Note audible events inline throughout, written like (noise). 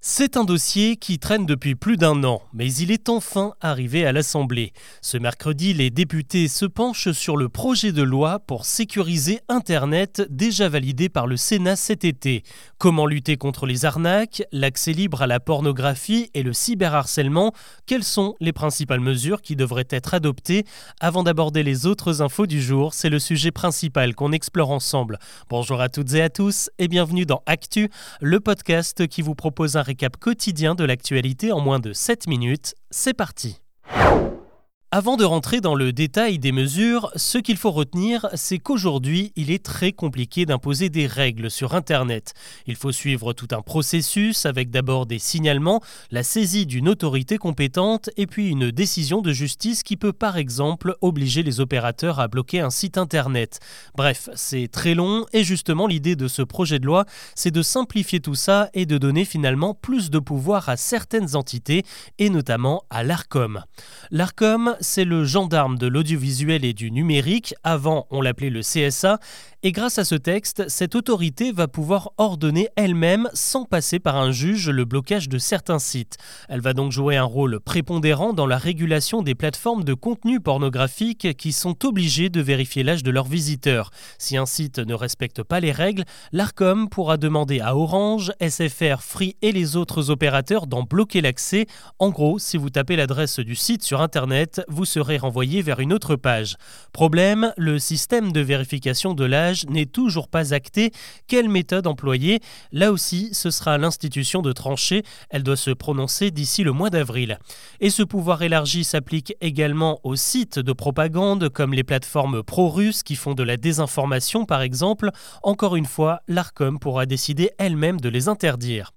C'est un dossier qui traîne depuis plus d'un an, mais il est enfin arrivé à l'Assemblée. Ce mercredi, les députés se penchent sur le projet de loi pour sécuriser Internet déjà validé par le Sénat cet été. Comment lutter contre les arnaques, l'accès libre à la pornographie et le cyberharcèlement Quelles sont les principales mesures qui devraient être adoptées? Avant d'aborder les autres infos du jour, c'est le sujet principal qu'on explore ensemble. Bonjour à toutes et à tous et bienvenue dans Actu, le podcast qui vous propose un récap quotidien de l'actualité en moins de 7 minutes. C'est parti avant de rentrer dans le détail des mesures, ce qu'il faut retenir, c'est qu'aujourd'hui, il est très compliqué d'imposer des règles sur Internet. Il faut suivre tout un processus avec d'abord des signalements, la saisie d'une autorité compétente et puis une décision de justice qui peut par exemple obliger les opérateurs à bloquer un site Internet. Bref, c'est très long et justement l'idée de ce projet de loi, c'est de simplifier tout ça et de donner finalement plus de pouvoir à certaines entités et notamment à l'ARCOM. L'ARCOM, c'est le gendarme de l'audiovisuel et du numérique, avant on l'appelait le CSA, et grâce à ce texte, cette autorité va pouvoir ordonner elle-même, sans passer par un juge, le blocage de certains sites. Elle va donc jouer un rôle prépondérant dans la régulation des plateformes de contenu pornographique qui sont obligées de vérifier l'âge de leurs visiteurs. Si un site ne respecte pas les règles, l'ARCOM pourra demander à Orange, SFR, Free et les autres opérateurs d'en bloquer l'accès. En gros, si vous tapez l'adresse du site sur Internet, vous serez renvoyé vers une autre page. Problème, le système de vérification de l'âge n'est toujours pas acté. Quelle méthode employer? Là aussi, ce sera l'institution de trancher. Elle doit se prononcer d'ici le mois d'avril. Et ce pouvoir élargi s'applique également aux sites de propagande comme les plateformes pro-russes qui font de la désinformation par exemple. Encore une fois, l'ARCOM pourra décider elle-même de les interdire.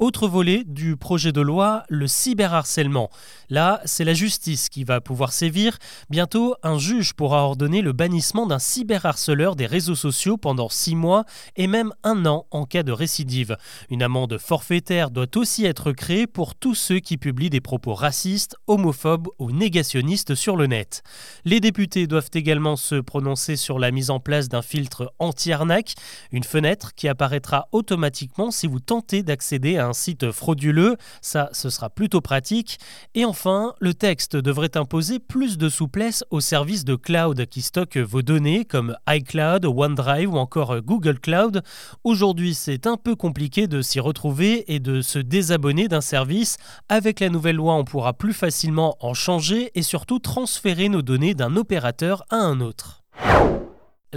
Autre volet du projet de loi, le cyberharcèlement. Là, c'est la justice qui va pouvoir sévir. Bientôt, un juge pourra ordonner le bannissement d'un cyberharceleur des réseaux sociaux pendant six mois et même un an en cas de récidive. Une amende forfaitaire doit aussi être créée pour tous ceux qui publient des propos racistes, homophobes ou négationnistes sur le net. Les députés doivent également se prononcer sur la mise en place d'un filtre anti-arnaque, une fenêtre qui apparaîtra automatiquement si vous tentez d'accéder à un site frauduleux, ça ce sera plutôt pratique. Et enfin, le texte devrait imposer plus de souplesse aux services de cloud qui stockent vos données comme iCloud, OneDrive ou encore Google Cloud. Aujourd'hui, c'est un peu compliqué de s'y retrouver et de se désabonner d'un service. Avec la nouvelle loi, on pourra plus facilement en changer et surtout transférer nos données d'un opérateur à un autre.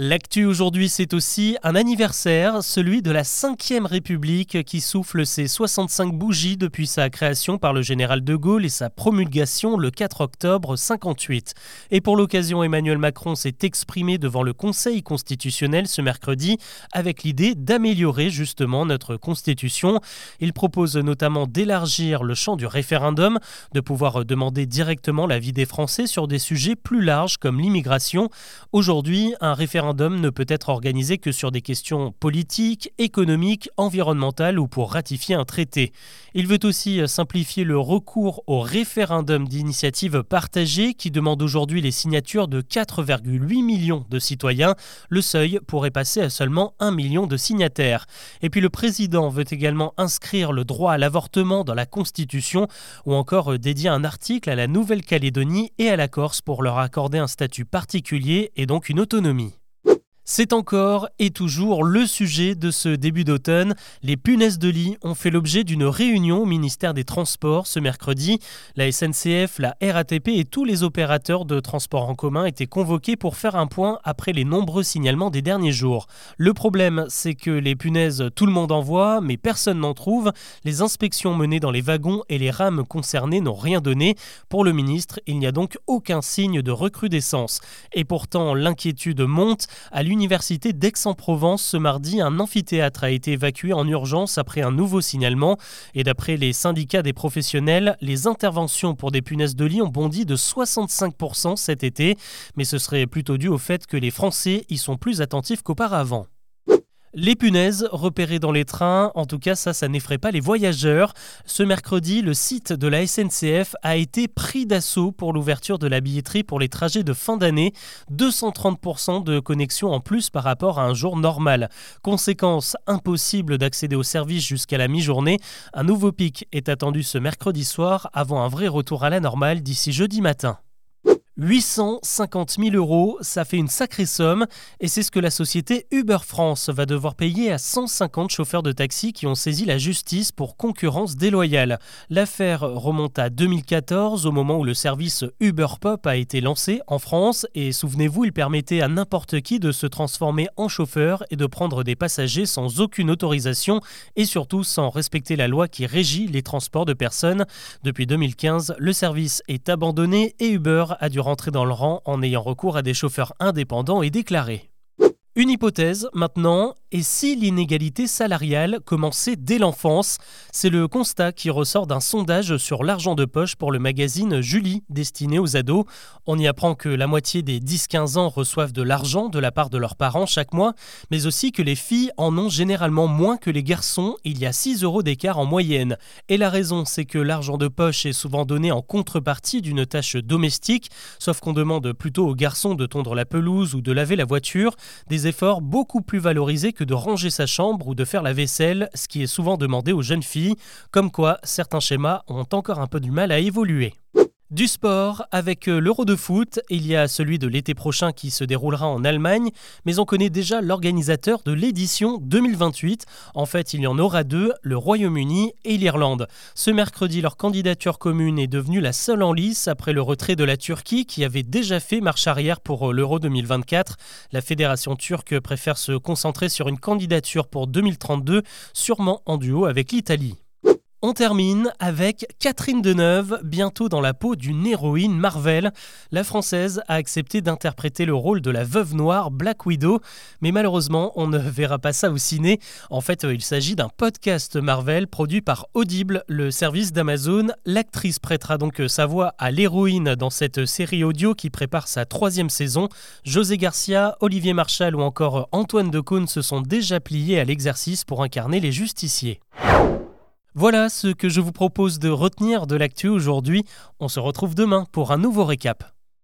L'actu aujourd'hui, c'est aussi un anniversaire, celui de la 5ème République qui souffle ses 65 bougies depuis sa création par le général de Gaulle et sa promulgation le 4 octobre 58. Et pour l'occasion, Emmanuel Macron s'est exprimé devant le Conseil constitutionnel ce mercredi avec l'idée d'améliorer justement notre constitution. Il propose notamment d'élargir le champ du référendum, de pouvoir demander directement l'avis des Français sur des sujets plus larges comme l'immigration. Aujourd'hui, un référendum ne peut être organisé que sur des questions politiques, économiques, environnementales ou pour ratifier un traité. Il veut aussi simplifier le recours au référendum d'initiative partagée qui demande aujourd'hui les signatures de 4,8 millions de citoyens. Le seuil pourrait passer à seulement 1 million de signataires. Et puis le président veut également inscrire le droit à l'avortement dans la Constitution ou encore dédier un article à la Nouvelle-Calédonie et à la Corse pour leur accorder un statut particulier et donc une autonomie. C'est encore et toujours le sujet de ce début d'automne. Les punaises de lit ont fait l'objet d'une réunion au ministère des Transports ce mercredi. La SNCF, la RATP et tous les opérateurs de transport en commun étaient convoqués pour faire un point après les nombreux signalements des derniers jours. Le problème, c'est que les punaises, tout le monde en voit, mais personne n'en trouve. Les inspections menées dans les wagons et les rames concernées n'ont rien donné. Pour le ministre, il n'y a donc aucun signe de recrudescence. Et pourtant, l'inquiétude monte. À l'université d'Aix-en-Provence, ce mardi, un amphithéâtre a été évacué en urgence après un nouveau signalement. Et d'après les syndicats des professionnels, les interventions pour des punaises de lit ont bondi de 65% cet été. Mais ce serait plutôt dû au fait que les Français y sont plus attentifs qu'auparavant. Les punaises repérées dans les trains, en tout cas ça, ça n'effraie pas les voyageurs. Ce mercredi, le site de la SNCF a été pris d'assaut pour l'ouverture de la billetterie pour les trajets de fin d'année. 230% de connexion en plus par rapport à un jour normal. Conséquence, impossible d'accéder au service jusqu'à la mi-journée. Un nouveau pic est attendu ce mercredi soir avant un vrai retour à la normale d'ici jeudi matin. 850 000 euros, ça fait une sacrée somme et c'est ce que la société Uber France va devoir payer à 150 chauffeurs de taxi qui ont saisi la justice pour concurrence déloyale. L'affaire remonte à 2014 au moment où le service Uber Pop a été lancé en France et souvenez-vous, il permettait à n'importe qui de se transformer en chauffeur et de prendre des passagers sans aucune autorisation et surtout sans respecter la loi qui régit les transports de personnes. Depuis 2015, le service est abandonné et Uber a dû rentrer dans le rang en ayant recours à des chauffeurs indépendants et déclarés. Une hypothèse maintenant, et si l'inégalité salariale commençait dès l'enfance? C'est le constat qui ressort d'un sondage sur l'argent de poche pour le magazine Julie, destiné aux ados. On y apprend que la moitié des 10-15 ans reçoivent de l'argent de la part de leurs parents chaque mois, mais aussi que les filles en ont généralement moins que les garçons, il y a 6 euros d'écart en moyenne. Et la raison, c'est que l'argent de poche est souvent donné en contrepartie d'une tâche domestique, sauf qu'on demande plutôt aux garçons de tondre la pelouse ou de laver la voiture, beaucoup plus valorisés que de ranger sa chambre ou de faire la vaisselle, ce qui est souvent demandé aux jeunes filles, comme quoi certains schémas ont encore un peu du mal à évoluer. Du sport, avec euh, l'Euro de foot, il y a celui de l'été prochain qui se déroulera en Allemagne, mais on connaît déjà l'organisateur de l'édition 2028. En fait, il y en aura deux, le Royaume-Uni et l'Irlande. Ce mercredi, leur candidature commune est devenue la seule en lice après le retrait de la Turquie qui avait déjà fait marche arrière pour euh, l'Euro 2024. La fédération turque préfère se concentrer sur une candidature pour 2032, sûrement en duo avec l'Italie. On termine avec Catherine Deneuve, bientôt dans la peau d'une héroïne Marvel. La française a accepté d'interpréter le rôle de la veuve noire Black Widow, mais malheureusement, on ne (laughs) verra pas ça au ciné. En fait, il s'agit d'un podcast Marvel produit par Audible, le service d'Amazon. L'actrice prêtera donc sa voix à l'héroïne dans cette série audio qui prépare sa troisième saison. José Garcia, Olivier Marchal ou encore Antoine Decaune se sont déjà pliés à l'exercice pour incarner les justiciers. Voilà ce que je vous propose de retenir de l'actu aujourd'hui. On se retrouve demain pour un nouveau récap.